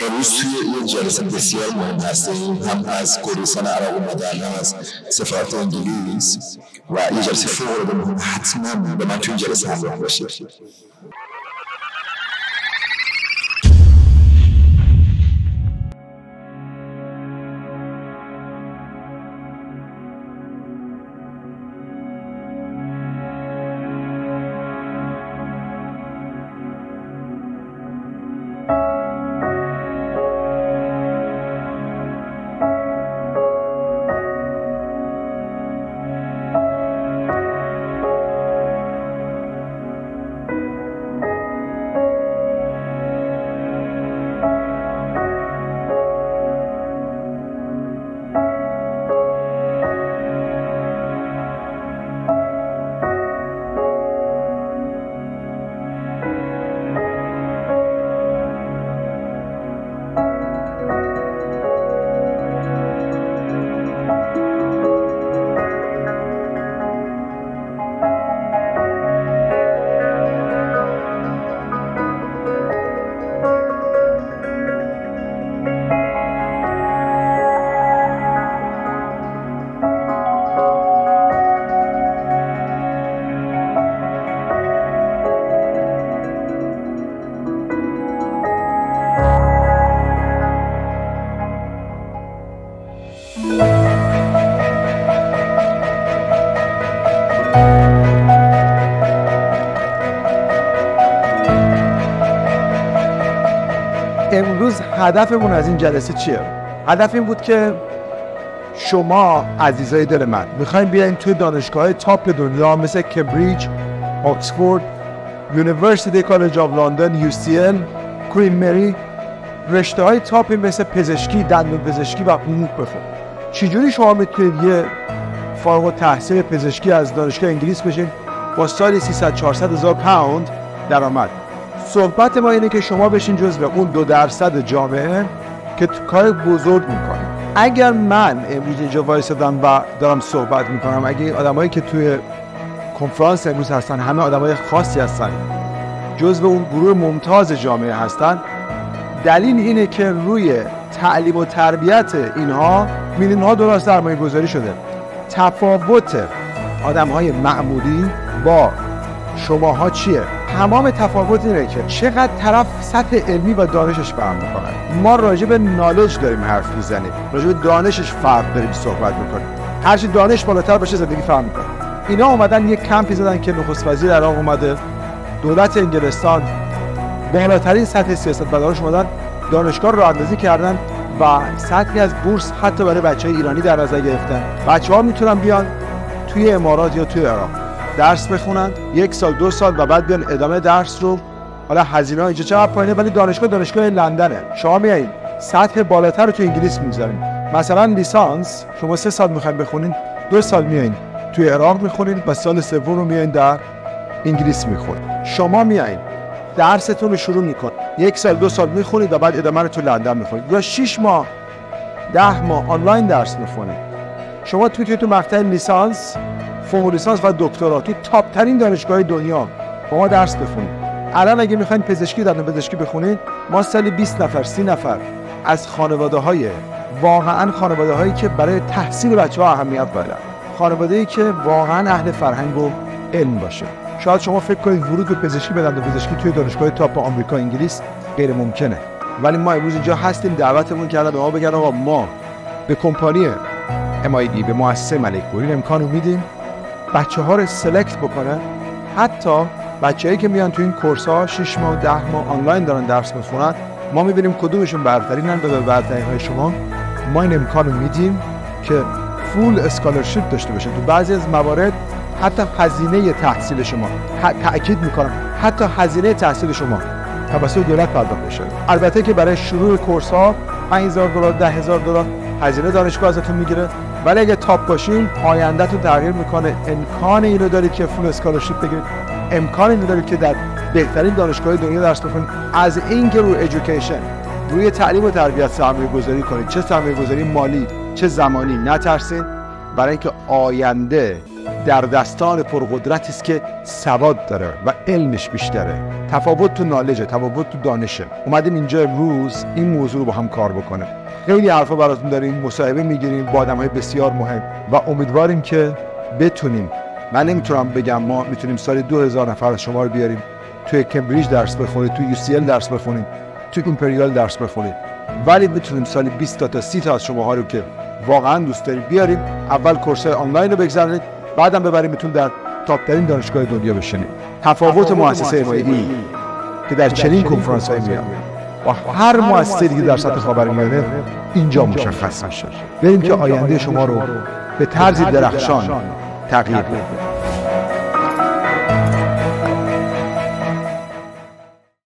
امروز توی یه جلسه بسیار مهم هستیم هم از کردستان عراق اومدن هم از سفارت انگلیس. و یه جلسه فوق العاده مهم. حتما به من توی این جلسه همراه باشید. هدفمون از این جلسه چیه؟ هدف این بود که شما عزیزای دل من می‌خوایم بیاین توی دانشگاه top دنیا مثل کمبریج آکسفورد University College of London UCL Queen Mary رشته های top ی مثل پزشکی دندون پزشکی و حقوق بخون. چجوری شما می‌تونید یه فارغ تحصیل پزشکی از دانشگاه انگلیس بشین؟ با سالی 300 400 هزار پوند درآمد. صحبت ما اینه که شما بشین جزو اون دو درصد جامعه که کار بزرگ می‌کنه اگر من امروز اینجا وایسادم و دارم صحبت می‌کنم اگه آدمایی که توی کنفرانس امروز هستن همه آدمای خاصی هستن جزو اون گروه ممتاز جامعه هستن دلیل اینه که روی تعلیم و تربیت اینها میلیون ها دلار سرمایه گذاری شده. تفاوت آدم های معمولی با شماها چیه؟ تمام تفاوت اینه که چقدر طرف سطح علمی و دانشش فهم می‌کنه ما راجع به نالج داریم حرف می‌زنیم. راجع به دانشش فرق داریم صحبت می‌کنیم. هرچی دانش بالاتر باشه زندگی فهم می‌کنه. اینا اومدن یک کمپی زدن که نخست وزیر عراق اومده. دولت انگلستان بالاترین سطح سیاست مدارش اومدن دانشگاه رو اندازی کردن و سطحی از بورس حتی برای بچه های ایرانی در نظر گرفتن. بچه ها می‌تونن بیان توی امارات یا توی عراق. درس بخونن یک سال دو سال و بعد بیان ادامه درس رو. حالا هزینه اینجا چقدر پایینه؟ ولی دانشگاه دانشگاه لندنه. شما میایین سطح بالاتر رو تو انگلیس می‌ذارین مثلا لیسانس شما سه سال می‌خواین بخونین دو سال میایین توی عراق می‌خونین و سال سوم رو میایین در انگلیس می‌خونین. شما میایین درستون رو شروع می‌کنید یک سال دو سال می‌خونید و بعد ادامه رو تو لندن می‌خونید. یا 6 ماه ده ماه آنلاین درس می‌خونید. شما توی تو مقطع لیسانس فوق لیسانس و دکترا تو تاپ ترین دانشگاه دنیا. با ما درس بخونید. الان اگه می‌خواین پزشکی دندون پزشکی بخونید ما سالی 20 نفر 30 نفر از خانواده های واقعا خانواده هایی که برای تحصیل بچه ها اهمیت قائلن خانواده ای که واقعا اهل فرهنگ و علم باشه. شاید شما فکر کنید ورود به پزشکی به دندون پزشکی توی دانشگاه تاپ آمریکا انگلیس غیر ممکنه. ولی ما امروز اینجا هستیم دعوتمون کردن به ما بگن آقا ما به کمپانی MID به مؤسسه ملک امکان رو میدیم. بچه ها رو select بکنن. حتی بچه‌ای که میان تو این course ها 6 ماه 10 ماه آنلاین دارن درس می‌خونن ما می‌بینیم کدومشون برترینن به برترین های شما. ما این امکان میدیم که full scholarship داشته باشه تو بعضی از موارد حتی هزینه تحصیل شما تاکید می‌کنم حتی هزینه تحصیل شما توسط دولت پرداخت بشه البته که برای شروع course ها 5000 دلار 10000 دلار هزینه دانشگاه ازتون می‌گیره. ولی اگه top باشین آیندهتون تغییر می‌کنه. امکان اینو دارید که full scholarship بگیرید. امکان اینو دارید که در بهترین دانشگاه دنیا درس بخونید. از اینکه روی education روی تعلیم و تربیت سرمایه گذاری کنید. چه سرمایه گذاری مالی چه زمانی. نترسین برای اینکه آینده در دستان پرقدرتی است که سواد داره و علمش بیشتره. تفاوت تو نالجه تفاوت تو دانشه. اومدیم اینجا امروز این موضوع رو با هم کار بکنیم. خیلی حرفا براتون داریم مصاحبه می‌گیریم با آدم های بسیار مهم و امیدواریم که بتونیم من نمی‌تونم بگم ما می‌تونیم سال 2000 نفر از شما رو بیاریم توی کمبریج درس بخونید توی یو درس بخونید توی ایمپریال درس بخونید ولی می‌تونیم سال 20 تا تا 30 تا از شما رو که واقعا دوست داریم بیاریم اول کورس آنلاین رو بگذارید بعدم ببریم بتون در تاپ ترین دانشگاه دنیا بشینید تفاوت مؤسسه MIT که در چنین کنفرانس های میاد. و هر مؤسسه دیگه در سطح خاورمیانه اینجا مشخص میشه. بریم که آینده شما رو به طرزی درخشان تغییر بدیم.